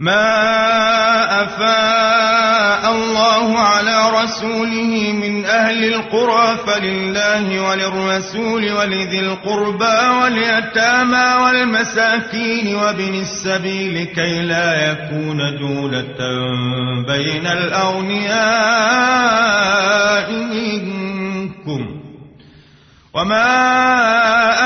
ما أفاء الله على رسوله من أهل القرى فلله وللرسول ولذي القربى واليتامى والمساكين وابن السبيل كي لا يكون دولة بين الأغنياء منكم وما